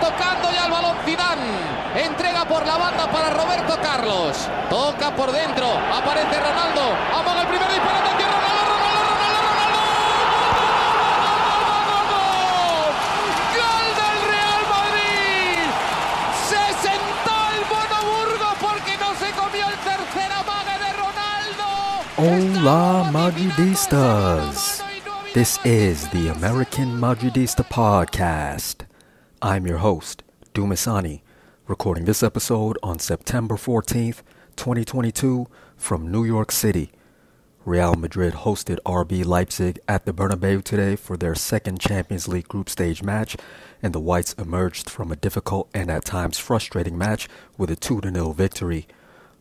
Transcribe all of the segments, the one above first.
tocando ya el balón Zidane. Entrega por la banda para Roberto Carlos. Toca por dentro. Aparece Ronaldo. Amaga el primer disparo. Atención, Ronaldo. Hola Madridistas! This is the American Madridista Podcast. I'm your host, Dumisani, recording this episode on September 14th, 2022, from New York City. Real Madrid hosted RB Leipzig at the Bernabeu today for their second Champions League group stage match, and the Whites emerged from a difficult and at times frustrating match with a 2 0 victory.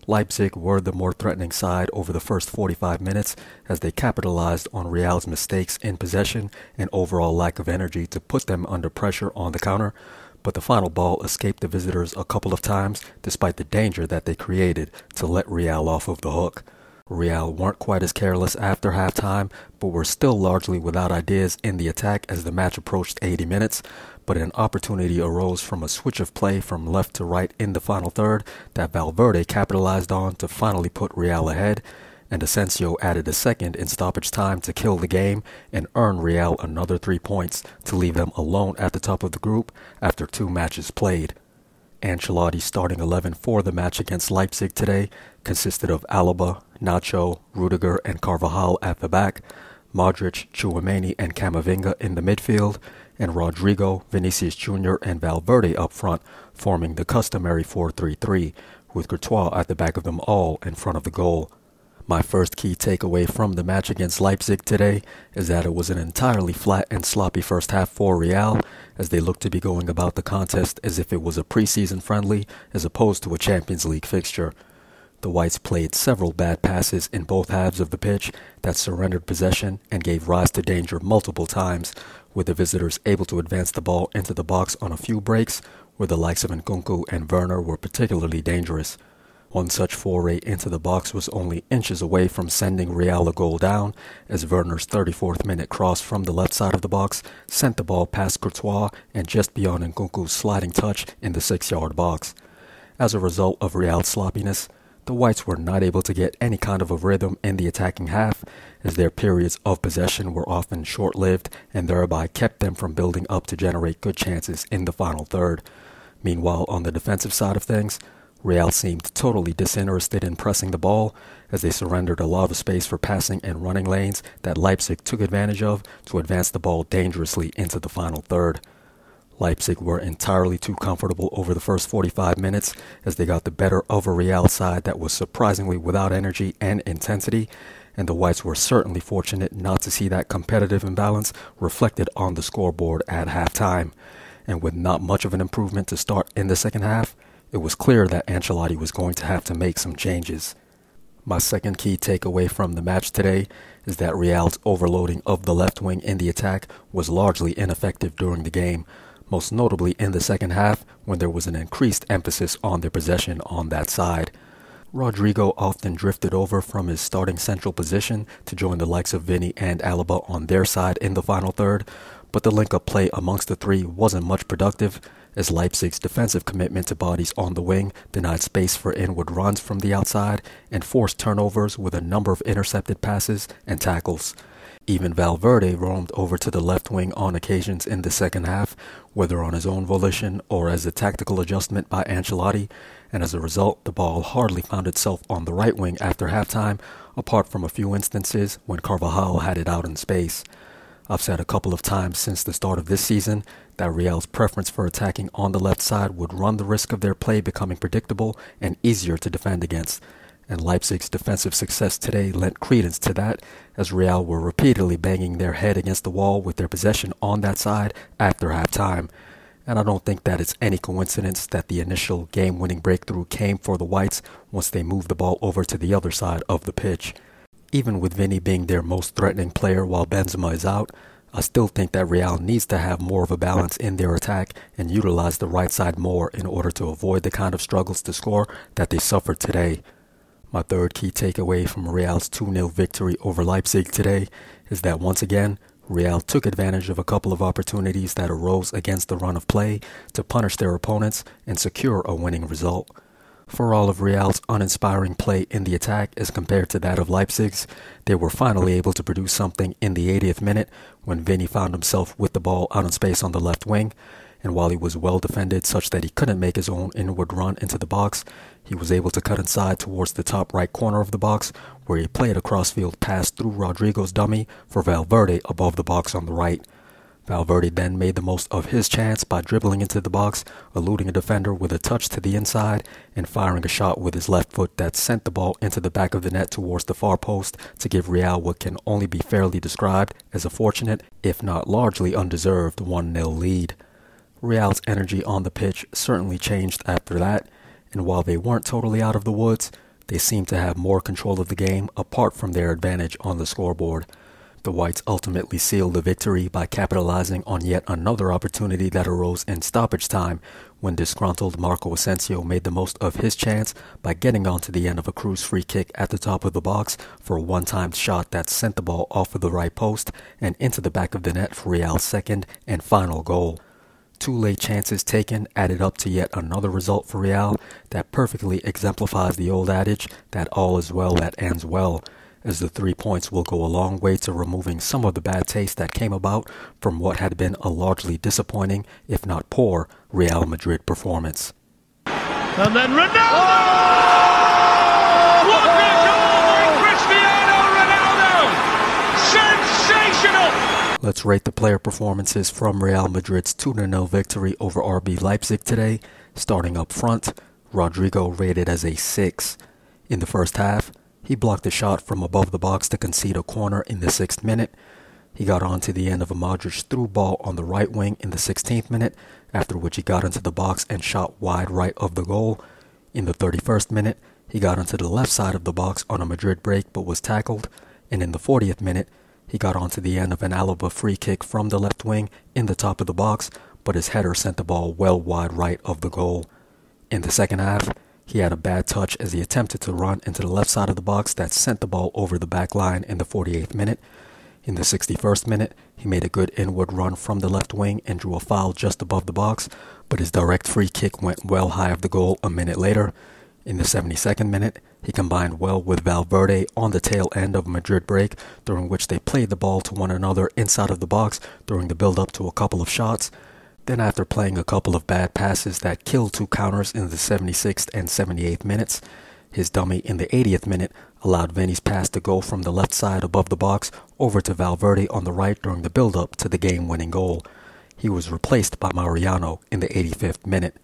Leipzig were the more threatening side over the first 45 minutes as they capitalized on Real's mistakes in possession and overall lack of energy to put them under pressure on the counter, but the final ball escaped the visitors a couple of times despite the danger that they created to let Real off of the hook. Real weren't quite as careless after halftime, but were still largely without ideas in the attack as the match approached 80 minutes. But an opportunity arose from a switch of play from left to right in the final third that Valverde capitalized on to finally put Real ahead, and Asensio added a second in stoppage time to kill the game and earn Real another three points to leave them alone at the top of the group after two matches played. Ancelotti's starting 11 for the match against Leipzig today consisted of Alaba, Nacho, Rudiger, and Carvajal at the back, Modric, Tchouameni, and Camavinga in the midfield, and Rodrigo, Vinicius Jr., and Valverde up front, forming the customary 4-3-3, with Courtois at the back of them all in front of the goal. My first key takeaway from the match against Leipzig today is that it was an entirely flat and sloppy first half for Real, as they looked to be going about the contest as if it was a preseason friendly as opposed to a Champions League fixture. The Whites played several bad passes in both halves of the pitch that surrendered possession and gave rise to danger multiple times, with the visitors able to advance the ball into the box on a few breaks, where the likes of Nkunku and Werner were particularly dangerous. One such foray into the box was only inches away from sending Real a goal down, as Werner's 34th minute cross from the left side of the box sent the ball past Courtois and just beyond Nkunku's sliding touch in the six yard box. As a result of Real's sloppiness, the Whites were not able to get any kind of a rhythm in the attacking half, as their periods of possession were often short lived and thereby kept them from building up to generate good chances in the final third. Meanwhile, on the defensive side of things, Real seemed totally disinterested in pressing the ball, as they surrendered a lot of space for passing and running lanes that Leipzig took advantage of to advance the ball dangerously into the final third. Leipzig were entirely too comfortable over the first 45 minutes as they got the better of a Real side that was surprisingly without energy and intensity, and the Whites were certainly fortunate not to see that competitive imbalance reflected on the scoreboard at halftime. And with not much of an improvement to start in the second half, it was clear that Ancelotti was going to have to make some changes. My second key takeaway from the match today is that Real's overloading of the left wing in the attack was largely ineffective during the game, most notably in the second half when there was an increased emphasis on their possession on that side. Rodrigo often drifted over from his starting central position to join the likes of Vinny and Alaba on their side in the final third, but the link up play amongst the three wasn't much productive, as Leipzig's defensive commitment to bodies on the wing denied space for inward runs from the outside and forced turnovers with a number of intercepted passes and tackles. Even Valverde roamed over to the left wing on occasions in the second half, whether on his own volition or as a tactical adjustment by Ancelotti, and as a result, the ball hardly found itself on the right wing after halftime, apart from a few instances when Carvajal had it out in space. I've said a couple of times since the start of this season that Real's preference for attacking on the left side would run the risk of their play becoming predictable and easier to defend against. And Leipzig's defensive success today lent credence to that, as Real were repeatedly banging their head against the wall with their possession on that side after halftime. And I don't think that it's any coincidence that the initial game winning breakthrough came for the Whites once they moved the ball over to the other side of the pitch. Even with Vinny being their most threatening player while Benzema is out, I still think that Real needs to have more of a balance in their attack and utilize the right side more in order to avoid the kind of struggles to score that they suffered today. My third key takeaway from Real's 2 0 victory over Leipzig today is that once again, Real took advantage of a couple of opportunities that arose against the run of play to punish their opponents and secure a winning result. For all of Real's uninspiring play in the attack as compared to that of Leipzig's, they were finally able to produce something in the 80th minute when Vinny found himself with the ball out in space on the left wing. And while he was well defended such that he couldn't make his own inward run into the box, he was able to cut inside towards the top right corner of the box where he played a crossfield pass through Rodrigo's dummy for Valverde above the box on the right. Valverde then made the most of his chance by dribbling into the box, eluding a defender with a touch to the inside, and firing a shot with his left foot that sent the ball into the back of the net towards the far post to give Real what can only be fairly described as a fortunate, if not largely undeserved, 1 0 lead. Real's energy on the pitch certainly changed after that, and while they weren't totally out of the woods, they seemed to have more control of the game apart from their advantage on the scoreboard. The Whites ultimately sealed the victory by capitalizing on yet another opportunity that arose in stoppage time when disgruntled Marco Asensio made the most of his chance by getting onto the end of a Kroos free kick at the top of the box for a one-time shot that sent the ball off of the right post and into the back of the net for Real's second and final goal. Two late chances taken added up to yet another result for Real that perfectly exemplifies the old adage that all is well that ends well as the three points will go a long way to removing some of the bad taste that came about from what had been a largely disappointing, if not poor, Real Madrid performance. And then Ronaldo! Oh! What a goal by Cristiano Ronaldo! Sensational! Let's rate the player performances from Real Madrid's 2 0 victory over RB Leipzig today. Starting up front, Rodrigo rated as a 6. In the first half, he blocked a shot from above the box to concede a corner in the sixth minute. He got on to the end of a Modric through ball on the right wing in the 16th minute, after which he got into the box and shot wide right of the goal. In the 31st minute, he got onto the left side of the box on a Madrid break but was tackled, and in the 40th minute, he got onto the end of an Alaba free kick from the left wing in the top of the box, but his header sent the ball well wide right of the goal. In the second half, he had a bad touch as he attempted to run into the left side of the box that sent the ball over the back line in the 48th minute. In the 61st minute, he made a good inward run from the left wing and drew a foul just above the box, but his direct free kick went well high of the goal a minute later. In the 72nd minute, he combined well with Valverde on the tail end of a Madrid break, during which they played the ball to one another inside of the box during the build up to a couple of shots. Then, after playing a couple of bad passes that killed two counters in the 76th and 78th minutes, his dummy in the 80th minute allowed Vinny's pass to go from the left side above the box over to Valverde on the right during the build-up to the game-winning goal. He was replaced by Mariano in the 85th minute.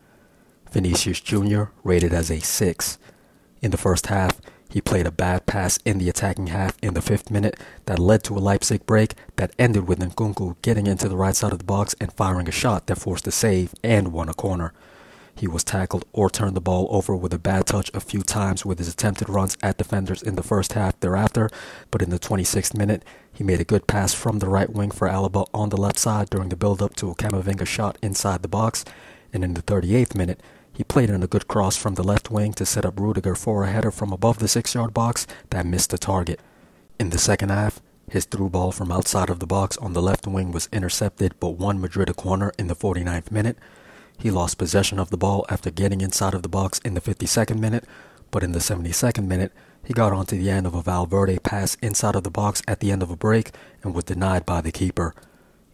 Vinicius Jr. rated as a 6. In the first half, he played a bad pass in the attacking half in the fifth minute that led to a Leipzig break that ended with Nkunku getting into the right side of the box and firing a shot that forced a save and won a corner. He was tackled or turned the ball over with a bad touch a few times with his attempted runs at defenders in the first half thereafter, but in the 26th minute, he made a good pass from the right wing for Alaba on the left side during the build-up to a Camavinga shot inside the box, and in the 38th minute, he played in a good cross from the left wing to set up Rudiger for a header from above the six yard box that missed the target. In the second half, his through ball from outside of the box on the left wing was intercepted but won Madrid a corner in the 49th minute. He lost possession of the ball after getting inside of the box in the 52nd minute, but in the 72nd minute, he got onto the end of a Valverde pass inside of the box at the end of a break and was denied by the keeper.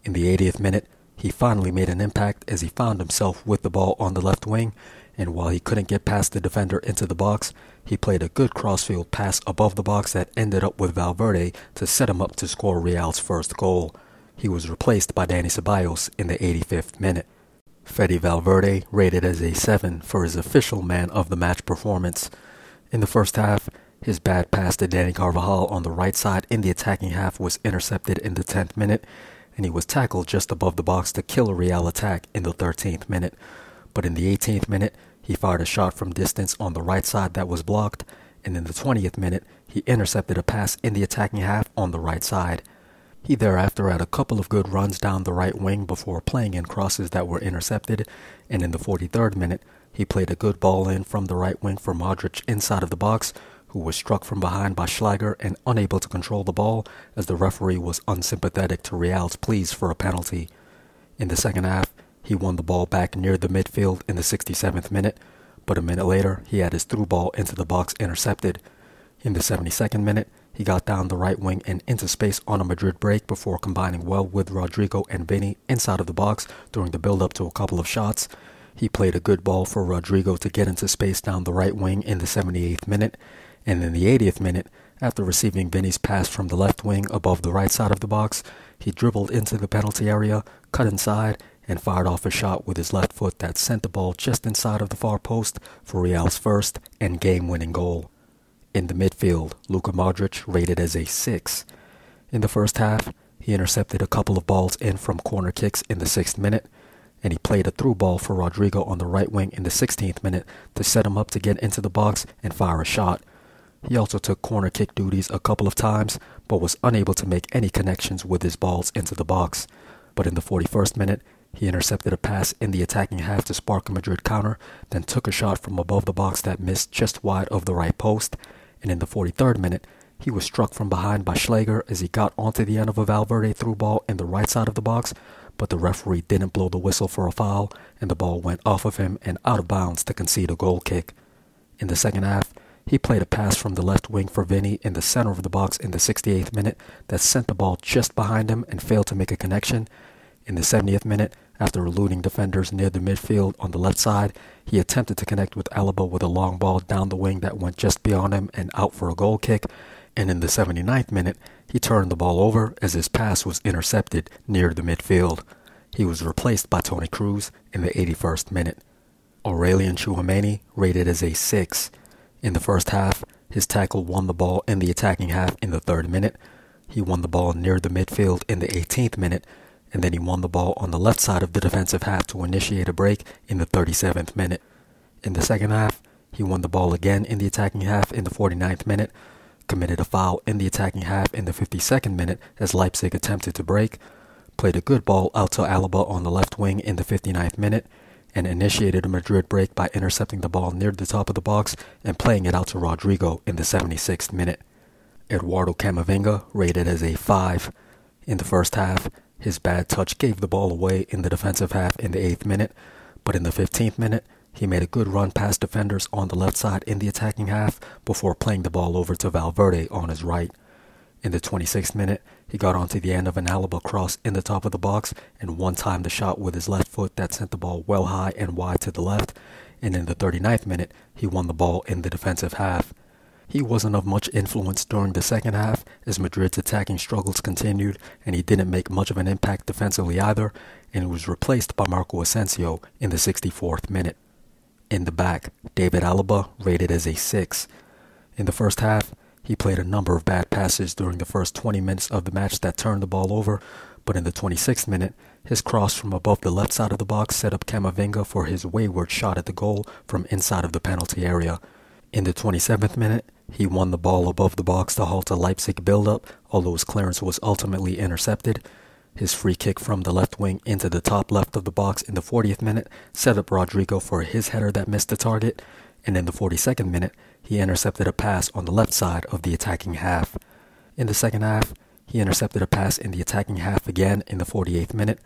In the 80th minute, he finally made an impact as he found himself with the ball on the left wing, and while he couldn't get past the defender into the box, he played a good crossfield pass above the box that ended up with Valverde to set him up to score Real's first goal. He was replaced by Dani Ceballos in the 85th minute. Fede Valverde rated as a 7 for his official man of the match performance. In the first half, his bad pass to Dani Carvajal on the right side in the attacking half was intercepted in the 10th minute, and he was tackled just above the box to kill a Real attack in the 13th minute. But in the 18th minute, he fired a shot from distance on the right side that was blocked, and in the 20th minute, he intercepted a pass in the attacking half on the right side. He thereafter had a couple of good runs down the right wing before playing in crosses that were intercepted, and in the 43rd minute, he played a good ball in from the right wing for Modric inside of the box, who was struck from behind by Schlager and unable to control the ball as the referee was unsympathetic to Real's pleas for a penalty. In the second half, he won the ball back near the midfield in the 67th minute, but a minute later, he had his through ball into the box intercepted. In the 72nd minute, he got down the right wing and into space on a Madrid break before combining well with Rodrigo and Vinny inside of the box during the build up to a couple of shots. He played a good ball for Rodrigo to get into space down the right wing in the 78th minute, and in the 80th minute, after receiving Vinny's pass from the left wing above the right side of the box, he dribbled into the penalty area, cut inside, and fired off a shot with his left foot that sent the ball just inside of the far post for Real's first and game winning goal. In the midfield, Luka Modric rated as a 6. In the first half, he intercepted a couple of balls in from corner kicks in the 6th minute, and he played a through ball for Rodrigo on the right wing in the 16th minute to set him up to get into the box and fire a shot. He also took corner kick duties a couple of times, but was unable to make any connections with his balls into the box. But in the 41st minute, he intercepted a pass in the attacking half to spark a Madrid counter, then took a shot from above the box that missed just wide of the right post, and in the 43rd minute, he was struck from behind by Schlager as he got onto the end of a Valverde through ball in the right side of the box, but the referee didn't blow the whistle for a foul, and the ball went off of him and out of bounds to concede a goal kick. In the second half, he played a pass from the left wing for Vinny in the center of the box in the 68th minute that sent the ball just behind him and failed to make a connection. In the 70th minute, after eluding defenders near the midfield on the left side, he attempted to connect with Alaba with a long ball down the wing that went just beyond him and out for a goal kick. And in the 79th minute, he turned the ball over as his pass was intercepted near the midfield. He was replaced by Toni Kroos in the 81st minute. Aurelien Tchouameni rated as a 6. In the first half, his tackle won the ball in the attacking half in the third minute. He won the ball near the midfield in the 18th minute, and then he won the ball on the left side of the defensive half to initiate a break in the 37th minute. In the second half, he won the ball again in the attacking half in the 49th minute, committed a foul in the attacking half in the 52nd minute as Leipzig attempted to break, played a good ball out to Alaba on the left wing in the 59th minute, and initiated a Madrid break by intercepting the ball near the top of the box and playing it out to Rodrigo in the 76th minute. Eduardo Camavinga rated as a 5. In the first half, his bad touch gave the ball away in the defensive half in the 8th minute, but in the 15th minute, he made a good run past defenders on the left side in the attacking half before playing the ball over to Valverde on his right. In the 26th minute, he got onto the end of an Alaba cross in the top of the box and one timed the shot with his left foot that sent the ball well high and wide to the left. And in the 39th minute, he won the ball in the defensive half. He wasn't of much influence during the second half as Madrid's attacking struggles continued, and he didn't make much of an impact defensively either, and was replaced by Marco Asensio in the 64th minute. In the back, David Alaba rated as a 6. In the first half, he played a number of bad passes during the first 20 minutes of the match that turned the ball over, but in the 26th minute, his cross from above the left side of the box set up Camavinga for his wayward shot at the goal from inside of the penalty area. In the 27th minute, he won the ball above the box to halt a Leipzig build-up, although his clearance was ultimately intercepted. His free kick from the left wing into the top left of the box in the 40th minute set up Rodrigo for his header that missed the target, and in the 42nd minute, he intercepted a pass on the left side of the attacking half. In the second half, he intercepted a pass in the attacking half again in the 48th minute,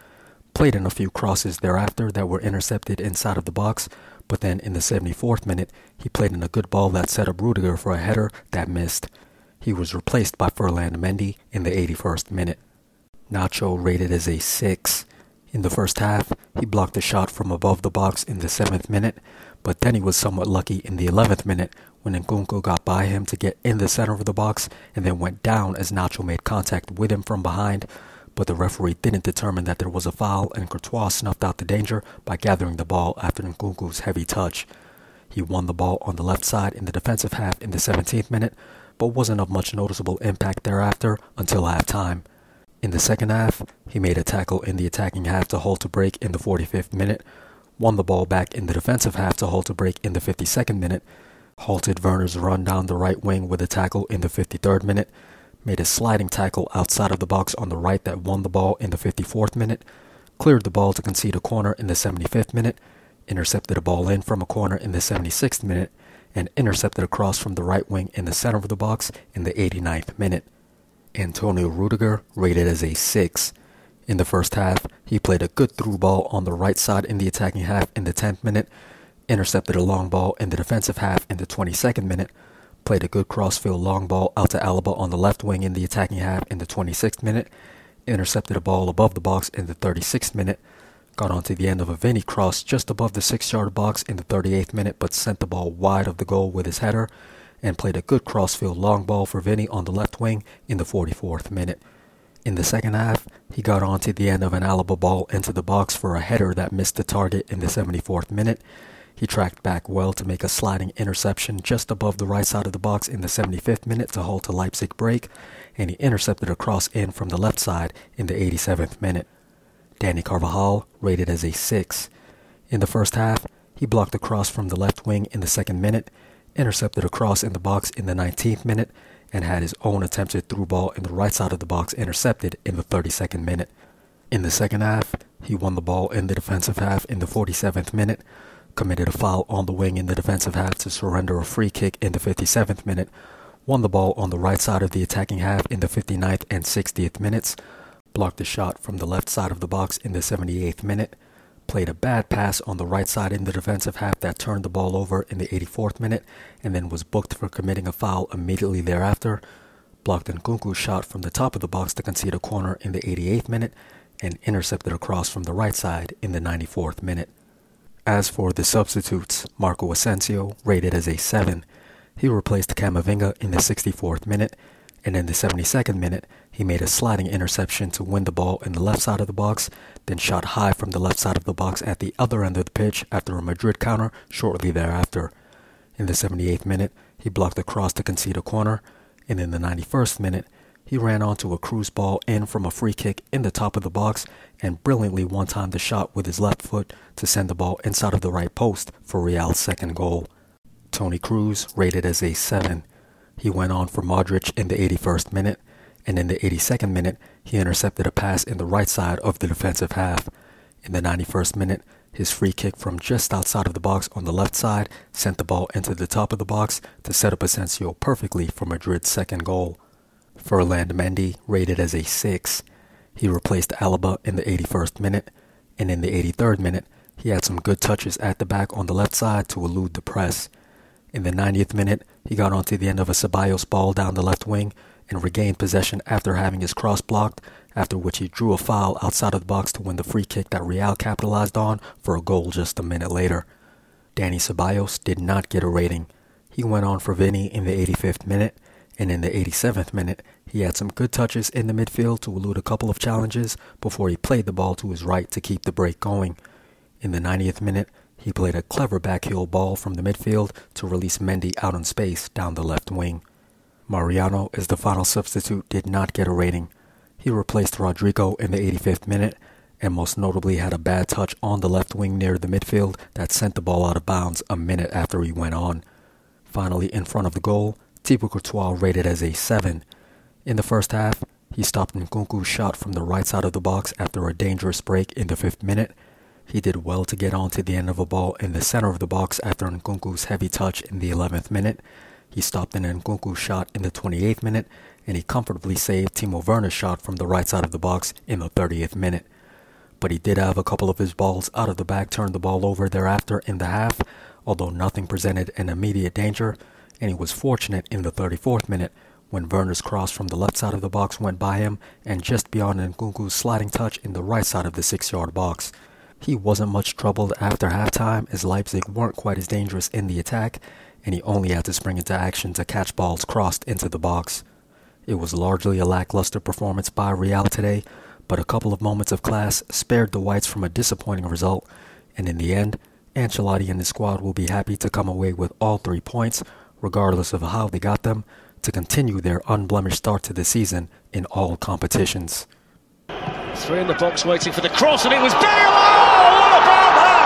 played in a few crosses thereafter that were intercepted inside of the box, but then in the 74th minute, he played in a good ball that set up Rudiger for a header that missed. He was replaced by Ferland Mendy in the 81st minute. Nacho rated as a 6. In the first half, he blocked a shot from above the box in the 7th minute, but then he was somewhat lucky in the 11th minute when Nkunku got by him to get in the center of the box and then went down as Nacho made contact with him from behind. But the referee didn't determine that there was a foul and Courtois snuffed out the danger by gathering the ball after Nkunku's heavy touch. He won the ball on the left side in the defensive half in the 17th minute, but wasn't of much noticeable impact thereafter until halftime. In the second half, he made a tackle in the attacking half to halt a break in the 45th minute, won the ball back in the defensive half to halt a break in the 52nd minute, halted Werner's run down the right wing with a tackle in the 53rd minute, made a sliding tackle outside of the box on the right that won the ball in the 54th minute, cleared the ball to concede a corner in the 75th minute, intercepted a ball in from a corner in the 76th minute, and intercepted a cross from the right wing in the center of the box in the 89th minute. Antonio Rudiger rated as a 6. In the first half, he played a good through ball on the right side in the attacking half in the 10th minute, intercepted a long ball in the defensive half in the 22nd minute, played a good crossfield long ball out to Alaba on the left wing in the attacking half in the 26th minute, intercepted a ball above the box in the 36th minute, got onto the end of a Vinny cross just above the 6-yard box in the 38th minute but sent the ball wide of the goal with his header, and played a good crossfield long ball for Vinny on the left wing in the 44th minute. In the second half, he got onto the end of an Alaba ball into the box for a header that missed the target in the 74th minute. He tracked back well to make a sliding interception just above the right side of the box in the 75th minute to halt a Leipzig break, and he intercepted a cross in from the left side in the 87th minute. Dani Carvajal rated as a 6. In the first half, he blocked a cross from the left wing in the second minute, intercepted a cross in the box in the 19th minute, and had his own attempted through ball in the right side of the box intercepted in the 32nd minute. In the second half, he won the ball in the defensive half in the 47th minute, committed a foul on the wing in the defensive half to surrender a free kick in the 57th minute, won the ball on the right side of the attacking half in the 59th and 60th minutes, blocked a shot from the left side of the box in the 78th minute, played a bad pass on the right side in the defensive half that turned the ball over in the 84th minute, and then was booked for committing a foul immediately thereafter, blocked Nkunku's shot from the top of the box to concede a corner in the 88th minute, and intercepted a cross from the right side in the 94th minute. As for the substitutes, Marco Asensio, rated as a 7, he replaced Camavinga in the 64th minute, and in the 72nd minute, he made a sliding interception to win the ball in the left side of the box, then shot high from the left side of the box at the other end of the pitch after a Madrid counter shortly thereafter. In the 78th minute, he blocked a cross to concede a corner, and in the 91st minute, he ran onto a Kroos ball in from a free kick in the top of the box and brilliantly one timed the shot with his left foot to send the ball inside of the right post for Real's second goal. Toni Kroos rated as a 7. He went on for Modric in the 81st minute, and in the 82nd minute, he intercepted a pass in the right side of the defensive half. In the 91st minute, his free kick from just outside of the box on the left side sent the ball into the top of the box to set up Asensio perfectly for Madrid's second goal. Ferland Mendy rated as a 6. He replaced Alaba in the 81st minute, and in the 83rd minute, he had some good touches at the back on the left side to elude the press. In the 90th minute, he got onto the end of a Ceballos ball down the left wing and regained possession after having his cross blocked, after which he drew a foul outside of the box to win the free kick that Real capitalized on for a goal just a minute later. Dani Ceballos did not get a rating. He went on for Vinny in the 85th minute, and in the 87th minute, he had some good touches in the midfield to elude a couple of challenges before he played the ball to his right to keep the break going. In the 90th minute, he played a clever backheel ball from the midfield to release Mendy out in space down the left wing. Mariano, as the final substitute, did not get a rating. He replaced Rodrigo in the 85th minute and most notably had a bad touch on the left wing near the midfield that sent the ball out of bounds a minute after he went on. Finally, in front of the goal, Thibaut Courtois rated as a 7. In the first half, he stopped Nkunku's shot from the right side of the box after a dangerous break in the 5th minute. He did well to get on to the end of a ball in the center of the box after Nkunku's heavy touch in the 11th minute. He stopped an Nkunku shot in the 28th minute, and he comfortably saved Timo Werner's shot from the right side of the box in the 30th minute. But he did have a couple of his balls out of the back turn the ball over thereafter in the half, although nothing presented an immediate danger, and he was fortunate in the 34th minute when Werner's cross from the left side of the box went by him and just beyond Nkunku's sliding touch in the right side of the six yard box. He wasn't much troubled after halftime as Leipzig weren't quite as dangerous in the attack, and he only had to spring into action to catch balls crossed into the box. It was largely a lackluster performance by Real today, but a couple of moments of class spared the Whites from a disappointing result, and in the end, Ancelotti and his squad will be happy to come away with all three points, regardless of how they got them, to continue their unblemished start to the season in all competitions. Three in the box waiting for the cross, and it was Bale! Oh, what about that?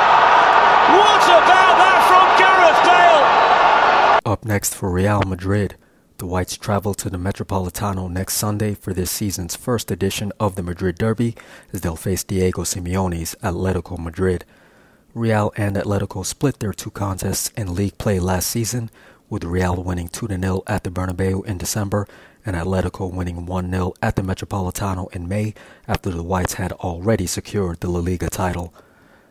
What about that from Gareth Bale? Up next for Real Madrid, the Whites travel to the Metropolitano next Sunday for this season's first edition of the Madrid Derby as they'll face Diego Simeone's Atletico Madrid. Real and Atletico split their two contests in league play last season, with Real winning 2 0 at the Bernabeu in December and Atletico winning 1 0 at the Metropolitano in May after the Whites had already secured the La Liga title.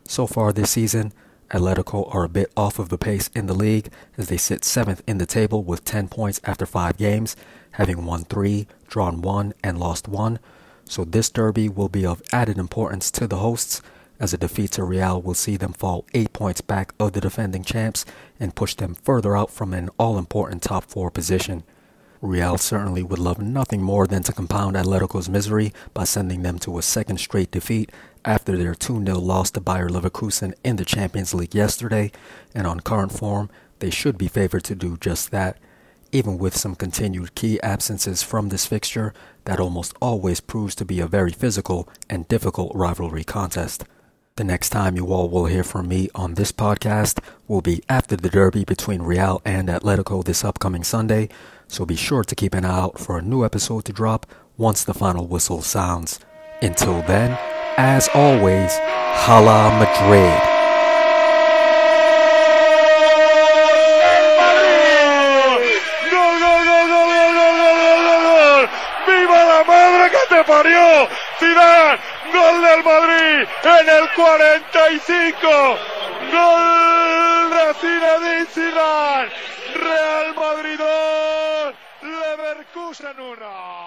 So far this season, Atletico are a bit off of the pace in the league as they sit seventh in the table with 10 points after 5 games, having won 3, drawn 1, and lost 1. So this derby will be of added importance to the hosts as a defeat to Real will see them fall 8 points back of the defending champs and push them further out from an all important top 4 position. Real certainly would love nothing more than to compound Atletico's misery by sending them to a second straight defeat after their 2 0 loss to Bayer Leverkusen in the Champions League yesterday, and on current form, they should be favored to do just that. Even with some continued key absences from this fixture, that almost always proves to be a very physical and difficult rivalry contest. The next time you all will hear from me on this podcast will be after the derby between Real and Atletico this upcoming Sunday, so be sure to keep an eye out for a new episode to drop once the final whistle sounds. Until then, as always, Hala Madrid. ¡Viva la madre que te parió! ¡Zidane! Madrid en el 45. Gol de Zinedine Zidane. Real Madrid 2, Leverkusen 1.